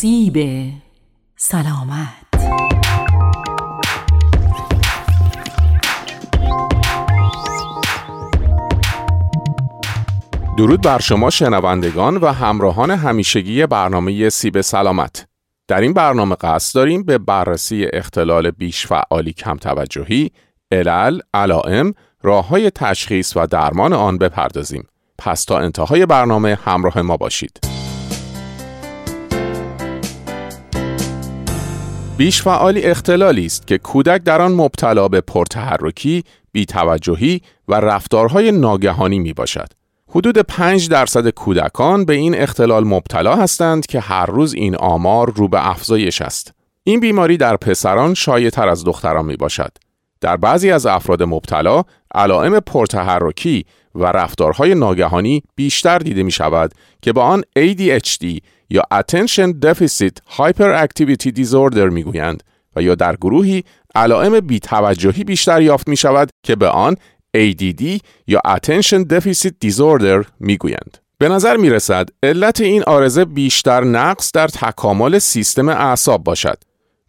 سیب سلامت درود بر شما شنوندگان و همراهان همیشگی برنامه سیب سلامت در این برنامه قصد داریم به بررسی اختلال بیش فعالی کم توجهی، علل، علائم، راه های تشخیص و درمان آن بپردازیم. پس تا انتهای برنامه همراه ما باشید. بیش فعالی اختلالی است که کودک در آن مبتلا به پرتحرکی، بیتوجهی و رفتارهای ناگهانی می باشد. حدود 5 درصد کودکان به این اختلال مبتلا هستند که هر روز این آمار رو به افزایش است. این بیماری در پسران شایع تر از دختران می باشد. در بعضی از افراد مبتلا علائم پرتحرکی و رفتارهای ناگهانی بیشتر دیده می شود که با آن ADHD یا Attention Deficit Hyperactivity Disorder می گویند و یا در گروهی علائم بیتوجهی بیشتر یافت می شود که به آن ADD یا Attention Deficit Disorder می‌گویند. به نظر می رسد علت این آرزه بیشتر نقص در تکامل سیستم اعصاب باشد.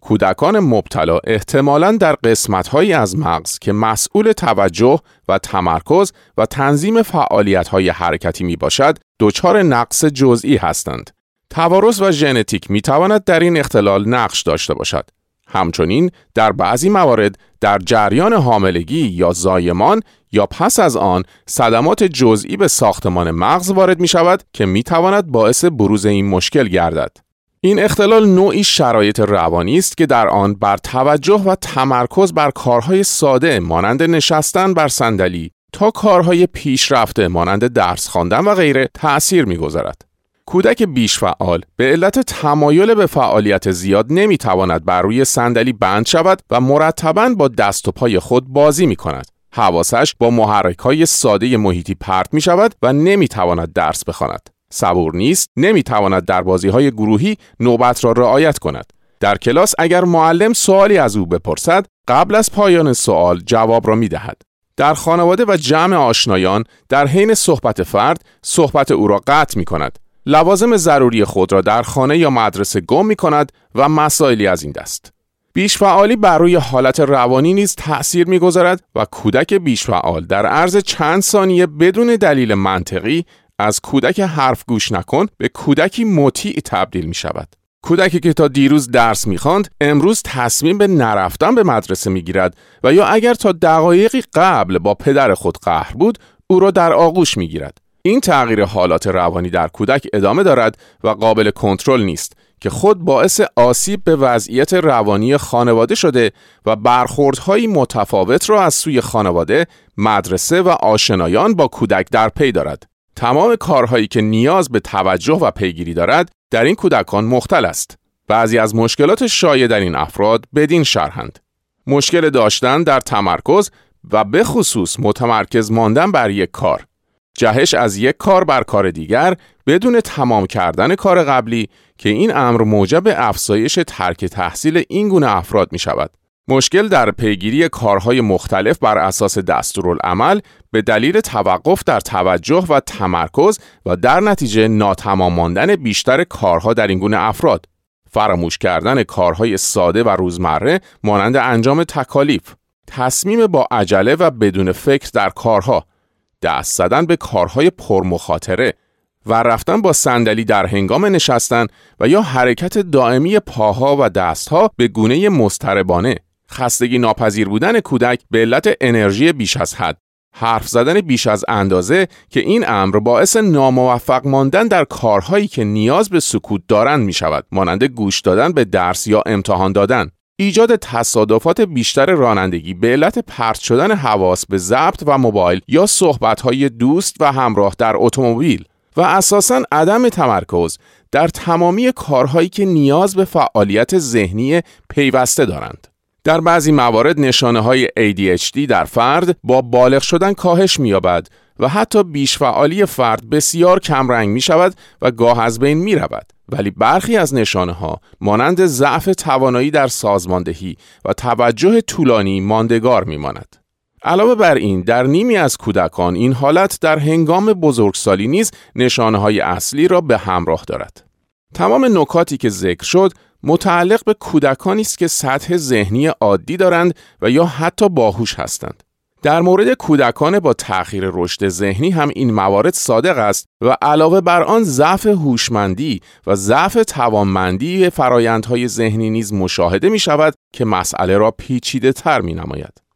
کودکان مبتلا احتمالاً در قسمتهایی از مغز که مسئول توجه و تمرکز و تنظیم فعالیت‌های حرکتی می باشد، دچار نقص جزئی هستند. توارث و ژنتیک می تواند در این اختلال نقش داشته باشد. همچنین در بعضی موارد در جریان حاملگی یا زایمان یا پس از آن صدمات جزئی به ساختمان مغز وارد می شود که می تواند باعث بروز این مشکل گردد. این اختلال نوعی شرایط روانی است که در آن بر توجه و تمرکز بر کارهای ساده مانند نشستن بر صندلی تا کارهای پیشرفته مانند درس خواندن و غیره تأثیر می‌گذارد. کودک بیش فعال به علت تمایل به فعالیت زیاد نمی‌تواند بر روی صندلی بند شود و مرتبا با دست و پای خود بازی می کند. حواسش با محرک های ساده محیطی پرت می شود و نمی‌تواند درس بخواند. صبور نیست، نمی‌تواند در بازی های گروهی نوبت را رعایت کند. در کلاس اگر معلم سوالی از او بپرسد، قبل از پایان سوال جواب را می دهد. در خانواده و جمع آشنایان در حین صحبت فرد صحبت او را قطع می کند لوازم ضروری خود را در خانه یا مدرسه گم می کند و مسائلی از این دست. بیش فعالی بر روی حالت روانی نیز تأثیر می‌گذارد و کودک بیش فعال در عرض چند ثانیه بدون دلیل منطقی از کودک حرف گوش نکن به کودکی مطیع تبدیل می شود. کودکی که تا دیروز درس می‌خواند امروز تصمیم به نرفتن به مدرسه می‌گیرد و یا اگر تا دقایقی قبل با پدر خود قهر بود او را در آغوش می‌گیرد این تغییر حالات روانی در کودک ادامه دارد و قابل کنترل نیست که خود باعث آسیب به وضعیت روانی خانواده شده و برخوردهایی متفاوت را از سوی خانواده، مدرسه و آشنایان با کودک در پی دارد. تمام کارهایی که نیاز به توجه و پیگیری دارد در این کودکان مختل است. بعضی از مشکلات شایع در این افراد بدین شرحند. مشکل داشتن در تمرکز و به خصوص متمرکز ماندن بر یک کار جهش از یک کار بر کار دیگر بدون تمام کردن کار قبلی که این امر موجب افزایش ترک تحصیل این گونه افراد می شود. مشکل در پیگیری کارهای مختلف بر اساس دستورالعمل به دلیل توقف در توجه و تمرکز و در نتیجه ناتمام ماندن بیشتر کارها در این گونه افراد فراموش کردن کارهای ساده و روزمره مانند انجام تکالیف تصمیم با عجله و بدون فکر در کارها دست زدن به کارهای پرمخاطره و رفتن با صندلی در هنگام نشستن و یا حرکت دائمی پاها و دستها به گونه مستربانه خستگی ناپذیر بودن کودک به علت انرژی بیش از حد. حرف زدن بیش از اندازه که این امر باعث ناموفق ماندن در کارهایی که نیاز به سکوت دارند می شود مانند گوش دادن به درس یا امتحان دادن. ایجاد تصادفات بیشتر رانندگی به علت پرت شدن حواس به ضبط و موبایل یا صحبت‌های دوست و همراه در اتومبیل و اساساً عدم تمرکز در تمامی کارهایی که نیاز به فعالیت ذهنی پیوسته دارند. در بعضی موارد نشانه های ADHD در فرد با بالغ شدن کاهش می‌یابد و حتی بیش فعالی فرد بسیار کمرنگ می شود و گاه از بین می رود. ولی برخی از نشانه ها مانند ضعف توانایی در سازماندهی و توجه طولانی ماندگار می ماند. علاوه بر این در نیمی از کودکان این حالت در هنگام بزرگسالی نیز نشانه های اصلی را به همراه دارد. تمام نکاتی که ذکر شد متعلق به کودکانی است که سطح ذهنی عادی دارند و یا حتی باهوش هستند. در مورد کودکان با تأخیر رشد ذهنی هم این موارد صادق است و علاوه بر آن ضعف هوشمندی و ضعف توانمندی فرایندهای ذهنی نیز مشاهده می شود که مسئله را پیچیده تر می نماید.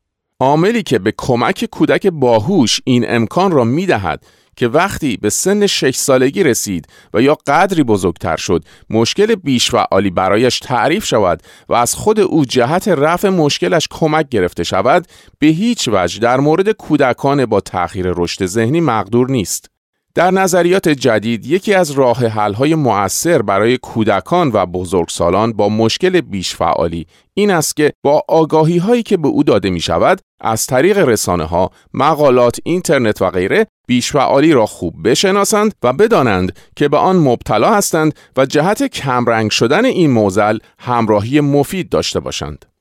عاملی که به کمک کودک باهوش این امکان را می دهد که وقتی به سن 6 سالگی رسید و یا قدری بزرگتر شد مشکل بیش فعالی برایش تعریف شود و از خود او جهت رفع مشکلش کمک گرفته شود به هیچ وجه در مورد کودکان با تأخیر رشد ذهنی مقدور نیست. در نظریات جدید یکی از راه های مؤثر برای کودکان و بزرگسالان با مشکل بیش فعالی این است که با آگاهی هایی که به او داده می شود از طریق رسانه ها، مقالات، اینترنت و غیره بیش فعالی را خوب بشناسند و بدانند که به آن مبتلا هستند و جهت کمرنگ شدن این موزل همراهی مفید داشته باشند.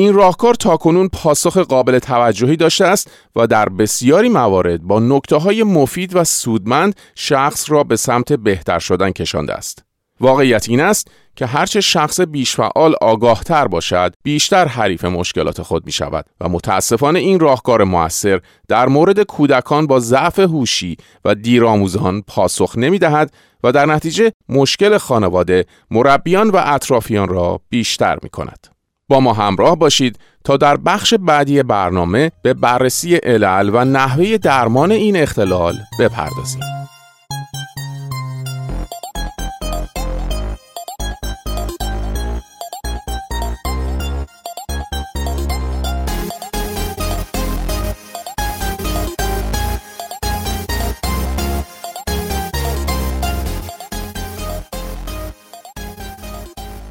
این راهکار تاکنون پاسخ قابل توجهی داشته است و در بسیاری موارد با نکته های مفید و سودمند شخص را به سمت بهتر شدن کشانده است. واقعیت این است که هرچه شخص بیشفعال آگاهتر باشد بیشتر حریف مشکلات خود می شود و متاسفانه این راهکار موثر در مورد کودکان با ضعف هوشی و دیرآموزان پاسخ نمی دهد و در نتیجه مشکل خانواده مربیان و اطرافیان را بیشتر می کند. با ما همراه باشید تا در بخش بعدی برنامه به بررسی علل و نحوه درمان این اختلال بپردازیم.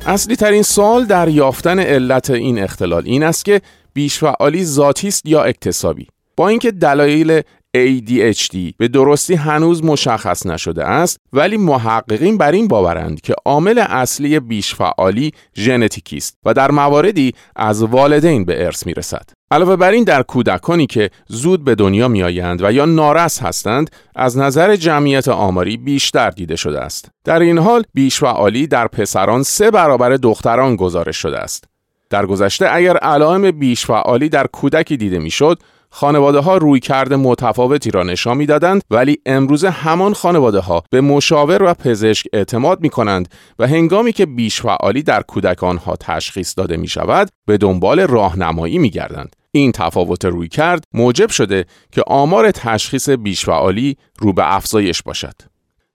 اصلی ترین سوال در یافتن علت این اختلال این است که بیشفعالی ذاتی است یا اکتسابی؟ با اینکه دلایل ADHD به درستی هنوز مشخص نشده است ولی محققین بر این باورند که عامل اصلی بیشفعالی ژنتیکی است و در مواردی از والدین به ارث می‌رسد. علاوه بر این در کودکانی که زود به دنیا میآیند و یا نارس هستند از نظر جمعیت آماری بیشتر دیده شده است در این حال بیشفعالی در پسران سه برابر دختران گزارش شده است در گذشته اگر علائم بیشفعالی در کودکی دیده می‌شد خانواده ها روی کرده متفاوتی را نشان می‌دادند ولی امروز همان خانواده ها به مشاور و پزشک اعتماد می کنند و هنگامی که بیش فعالی در کودکان ها تشخیص داده می شود به دنبال راهنمایی می گردند. این تفاوت روی کرد موجب شده که آمار تشخیص بیشفعالی رو به افزایش باشد.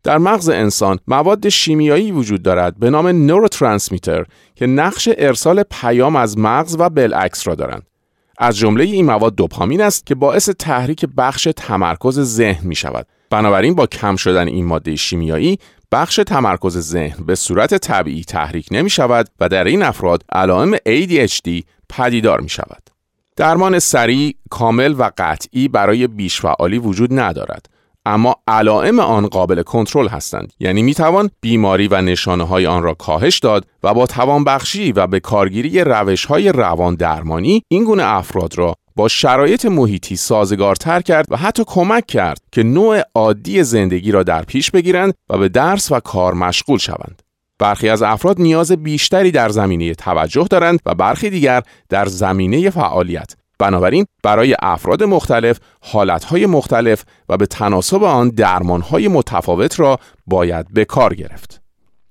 در مغز انسان مواد شیمیایی وجود دارد به نام نوروترانسمیتر که نقش ارسال پیام از مغز و بالعکس را دارند. از جمله این مواد دوپامین است که باعث تحریک بخش تمرکز ذهن می شود. بنابراین با کم شدن این ماده شیمیایی بخش تمرکز ذهن به صورت طبیعی تحریک نمی شود و در این افراد علائم ADHD پدیدار می شود. درمان سریع، کامل و قطعی برای بیشفعالی وجود ندارد. اما علائم آن قابل کنترل هستند یعنی می توان بیماری و نشانه های آن را کاهش داد و با توانبخشی و به کارگیری روش های روان درمانی این گونه افراد را با شرایط محیطی سازگارتر کرد و حتی کمک کرد که نوع عادی زندگی را در پیش بگیرند و به درس و کار مشغول شوند. برخی از افراد نیاز بیشتری در زمینه توجه دارند و برخی دیگر در زمینه فعالیت بنابراین برای افراد مختلف حالتهای مختلف و به تناسب آن درمانهای متفاوت را باید به کار گرفت.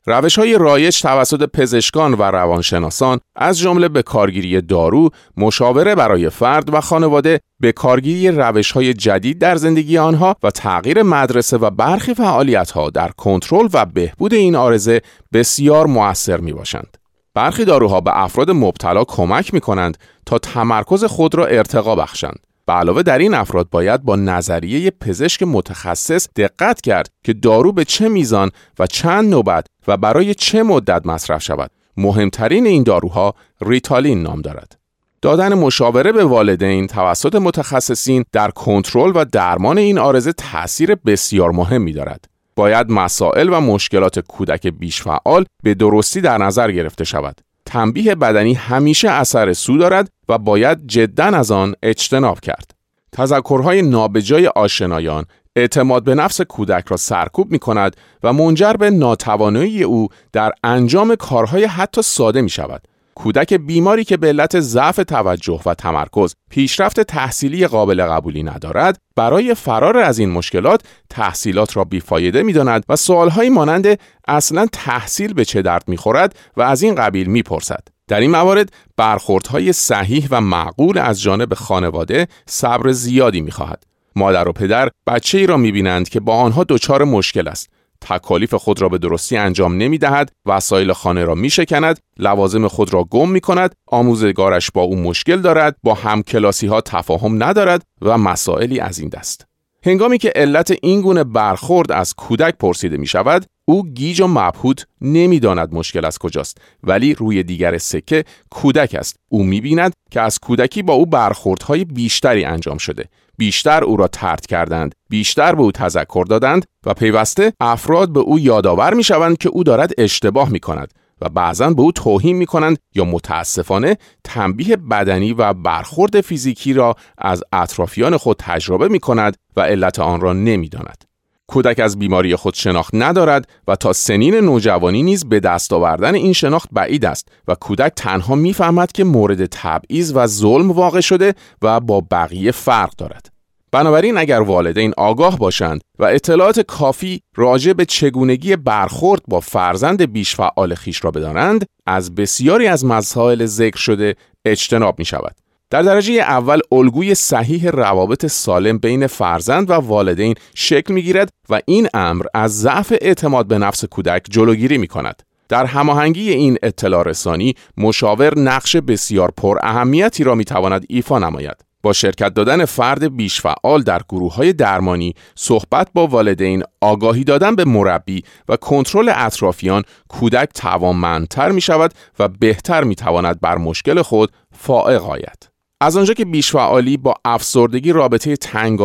روش های رایج توسط پزشکان و روانشناسان از جمله به کارگیری دارو، مشاوره برای فرد و خانواده، به کارگیری روش های جدید در زندگی آنها و تغییر مدرسه و برخی فعالیت ها در کنترل و بهبود این آرزه بسیار موثر می باشند. برخی داروها به افراد مبتلا کمک می کنند تا تمرکز خود را ارتقا بخشند. به علاوه در این افراد باید با نظریه پزشک متخصص دقت کرد که دارو به چه میزان و چند نوبت و برای چه مدت مصرف شود. مهمترین این داروها ریتالین نام دارد. دادن مشاوره به والدین توسط متخصصین در کنترل و درمان این آرزه تاثیر بسیار مهمی دارد. باید مسائل و مشکلات کودک بیش فعال به درستی در نظر گرفته شود. تنبیه بدنی همیشه اثر سو دارد و باید جدا از آن اجتناب کرد. تذکرهای نابجای آشنایان، اعتماد به نفس کودک را سرکوب می کند و منجر به ناتوانایی او در انجام کارهای حتی ساده می شود. کودک بیماری که به علت ضعف توجه و تمرکز پیشرفت تحصیلی قابل قبولی ندارد برای فرار از این مشکلات تحصیلات را بیفایده می‌داند و سوالهایی مانند اصلا تحصیل به چه درد می‌خورد و از این قبیل می‌پرسد. در این موارد برخوردهای صحیح و معقول از جانب خانواده صبر زیادی می‌خواهد. مادر و پدر بچه ای را می‌بینند که با آنها دچار مشکل است. تکالیف خود را به درستی انجام نمی دهد، وسایل خانه را می شکند، لوازم خود را گم می کند، آموزگارش با او مشکل دارد، با همکلاسی ها تفاهم ندارد و مسائلی از این دست. هنگامی که علت این گونه برخورد از کودک پرسیده می شود، او گیج و مبهوت نمی‌داند مشکل از کجاست ولی روی دیگر سکه کودک است او می‌بیند که از کودکی با او برخوردهای بیشتری انجام شده بیشتر او را ترد کردند بیشتر به او تذکر دادند و پیوسته افراد به او یادآور می‌شوند که او دارد اشتباه می کند و بعضا به او توهین می کنند یا متاسفانه تنبیه بدنی و برخورد فیزیکی را از اطرافیان خود تجربه می کند و علت آن را نمی‌داند. کودک از بیماری خود شناخت ندارد و تا سنین نوجوانی نیز به دست آوردن این شناخت بعید است و کودک تنها می‌فهمد که مورد تبعیض و ظلم واقع شده و با بقیه فرق دارد. بنابراین اگر والدین آگاه باشند و اطلاعات کافی راجع به چگونگی برخورد با فرزند بیش فعال خیش را بدانند از بسیاری از مسائل ذکر شده اجتناب می شود. در درجه اول الگوی صحیح روابط سالم بین فرزند و والدین شکل می گیرد و این امر از ضعف اعتماد به نفس کودک جلوگیری می کند. در هماهنگی این اطلاع رسانی مشاور نقش بسیار پر اهمیتی را می تواند ایفا نماید. با شرکت دادن فرد بیش فعال در گروه های درمانی، صحبت با والدین، آگاهی دادن به مربی و کنترل اطرافیان، کودک توانمندتر می شود و بهتر می تواند بر مشکل خود فائق آید. از آنجا که بیشفعالی با افسردگی رابطه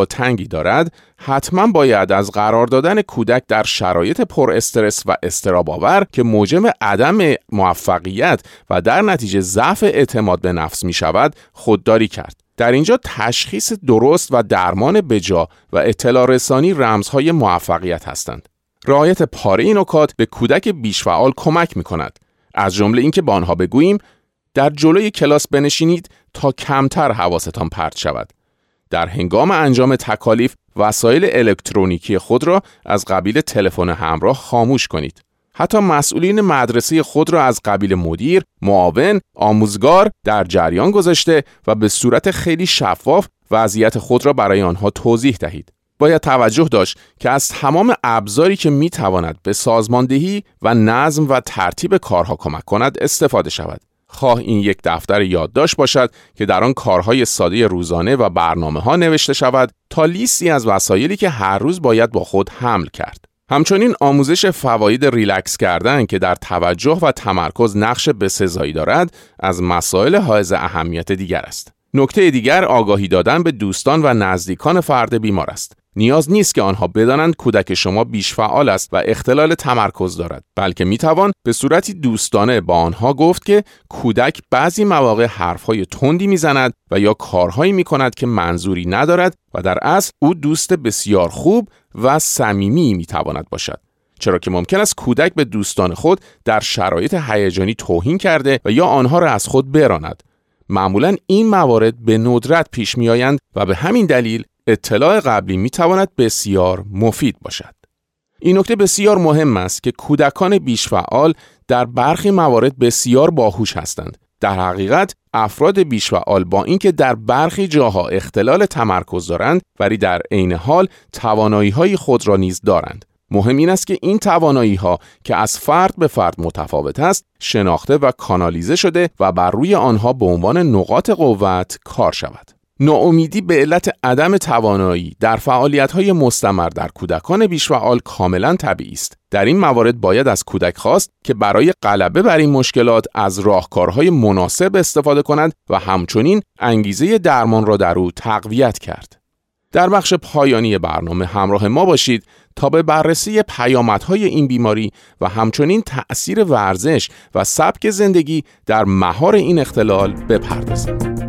تنگی دارد حتما باید از قرار دادن کودک در شرایط پر استرس و استراب آور که موجب عدم موفقیت و در نتیجه ضعف اعتماد به نفس می شود خودداری کرد. در اینجا تشخیص درست و درمان بجا و اطلاع رسانی رمزهای موفقیت هستند. رعایت پاره این نکات به کودک بیشفعال کمک می کند از جمله اینکه با آنها بگوییم در جلوی کلاس بنشینید تا کمتر حواستان پرت شود. در هنگام انجام تکالیف وسایل الکترونیکی خود را از قبیل تلفن همراه خاموش کنید. حتی مسئولین مدرسه خود را از قبیل مدیر، معاون، آموزگار در جریان گذاشته و به صورت خیلی شفاف وضعیت خود را برای آنها توضیح دهید. باید توجه داشت که از تمام ابزاری که می تواند به سازماندهی و نظم و ترتیب کارها کمک کند استفاده شود. خواه این یک دفتر یادداشت باشد که در آن کارهای ساده روزانه و برنامه ها نوشته شود تا لیستی از وسایلی که هر روز باید با خود حمل کرد. همچنین آموزش فواید ریلکس کردن که در توجه و تمرکز نقش بسزایی دارد از مسائل حائز اهمیت دیگر است. نکته دیگر آگاهی دادن به دوستان و نزدیکان فرد بیمار است. نیاز نیست که آنها بدانند کودک شما بیش فعال است و اختلال تمرکز دارد بلکه می توان به صورتی دوستانه با آنها گفت که کودک بعضی مواقع حرفهای تندی می‌زند و یا کارهایی می کند که منظوری ندارد و در اصل او دوست بسیار خوب و صمیمی می تواند باشد. چرا که ممکن است کودک به دوستان خود در شرایط هیجانی توهین کرده و یا آنها را از خود براند. معمولا این موارد به ندرت پیش می آیند و به همین دلیل اطلاع قبلی می تواند بسیار مفید باشد. این نکته بسیار مهم است که کودکان بیش فعال در برخی موارد بسیار باهوش هستند. در حقیقت افراد بیش فعال با اینکه در برخی جاها اختلال تمرکز دارند ولی در عین حال توانایی های خود را نیز دارند. مهم این است که این توانایی ها که از فرد به فرد متفاوت است شناخته و کانالیزه شده و بر روی آنها به عنوان نقاط قوت کار شود. ناامیدی به علت عدم توانایی در فعالیت‌های مستمر در کودکان بیشفعال کاملا طبیعی است. در این موارد باید از کودک خواست که برای غلبه بر این مشکلات از راهکارهای مناسب استفاده کند و همچنین انگیزه درمان را در او تقویت کرد. در بخش پایانی برنامه همراه ما باشید تا به بررسی پیامدهای این بیماری و همچنین تأثیر ورزش و سبک زندگی در مهار این اختلال بپردازیم.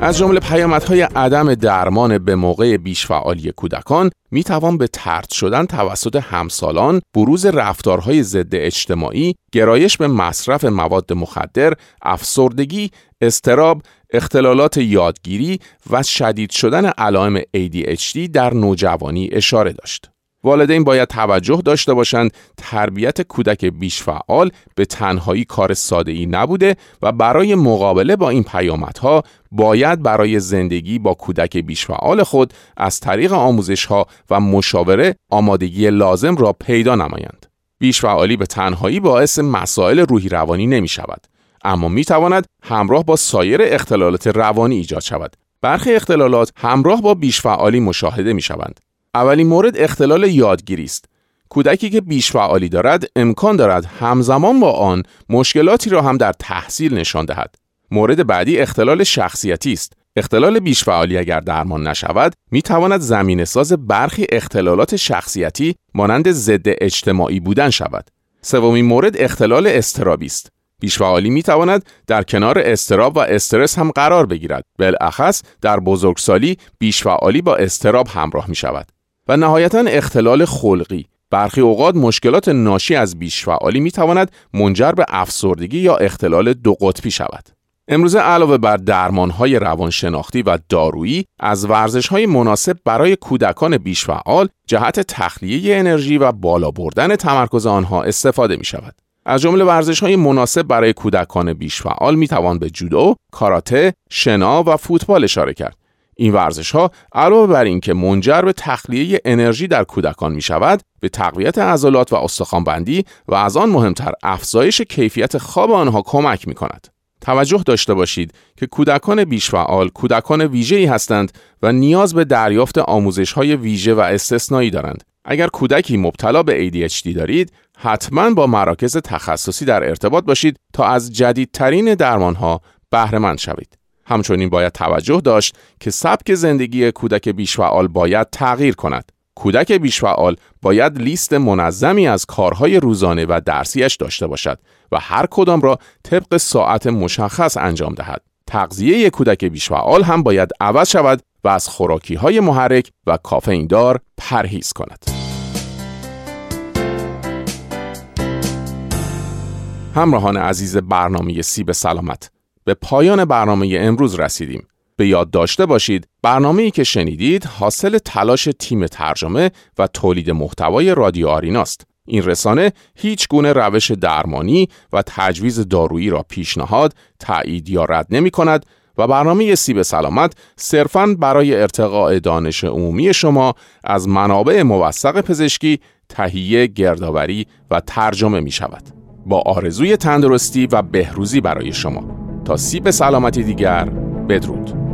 از جمله پیامدهای عدم درمان به موقع بیشفعالی کودکان می توان به ترد شدن توسط همسالان، بروز رفتارهای ضد اجتماعی، گرایش به مصرف مواد مخدر، افسردگی، استراب، اختلالات یادگیری و شدید شدن علائم ADHD در نوجوانی اشاره داشت. والدین باید توجه داشته باشند تربیت کودک بیش فعال به تنهایی کار ساده ای نبوده و برای مقابله با این پیامدها باید برای زندگی با کودک بیش فعال خود از طریق آموزش ها و مشاوره آمادگی لازم را پیدا نمایند. بیش فعالی به تنهایی باعث مسائل روحی روانی نمی شود. اما می تواند همراه با سایر اختلالات روانی ایجاد شود. برخی اختلالات همراه با بیش فعالی مشاهده می شوند. اولین مورد اختلال یادگیری است. کودکی که بیش فعالی دارد امکان دارد همزمان با آن مشکلاتی را هم در تحصیل نشان دهد. مورد بعدی اختلال شخصیتی است. اختلال بیش فعالی اگر درمان نشود می تواند زمین ساز برخی اختلالات شخصیتی مانند ضد اجتماعی بودن شود. سومین مورد اختلال استرابی است. بیشفعالی می تواند در کنار استراب و استرس هم قرار بگیرد. بالاخص در بزرگسالی بیشفعالی با استراب همراه می شود. و نهایتا اختلال خلقی برخی اوقات مشکلات ناشی از بیشفعالی می تواند منجر به افسردگی یا اختلال دو قطبی شود. امروزه علاوه بر درمانهای روانشناختی و دارویی از ورزشهای مناسب برای کودکان بیشفعال جهت تخلیه انرژی و بالا بردن تمرکز آنها استفاده می شود. از جمله ورزش های مناسب برای کودکان بیش فعال می توان به جودو، کاراته، شنا و فوتبال اشاره کرد. این ورزش ها علاوه بر اینکه منجر به تخلیه انرژی در کودکان می شود، به تقویت عضلات و استخوانبندی و از آن مهمتر افزایش کیفیت خواب آنها کمک می کند. توجه داشته باشید که کودکان بیش فعال کودکان ویژه‌ای هستند و نیاز به دریافت آموزش های ویژه و استثنایی دارند. اگر کودکی مبتلا به ADHD دارید، حتما با مراکز تخصصی در ارتباط باشید تا از جدیدترین درمانها بهره شوید. همچنین باید توجه داشت که سبک زندگی کودک بیشفعال باید تغییر کند. کودک بیشفعال باید لیست منظمی از کارهای روزانه و درسیش داشته باشد و هر کدام را طبق ساعت مشخص انجام دهد. تغذیه کودک بیشفعال هم باید عوض شود و از خوراکی های محرک و کافئین دار پرهیز کند. همراهان عزیز برنامه سیب سلامت به پایان برنامه امروز رسیدیم. به یاد داشته باشید برنامه ای که شنیدید حاصل تلاش تیم ترجمه و تولید محتوای رادیو آریناست این رسانه هیچ گونه روش درمانی و تجویز دارویی را پیشنهاد، تایید یا رد نمی کند و برنامه سیب سلامت صرفاً برای ارتقاء دانش عمومی شما از منابع موثق پزشکی تهیه، گردآوری و ترجمه می شود. با آرزوی تندرستی و بهروزی برای شما. تا سیب سلامتی دیگر بدرود.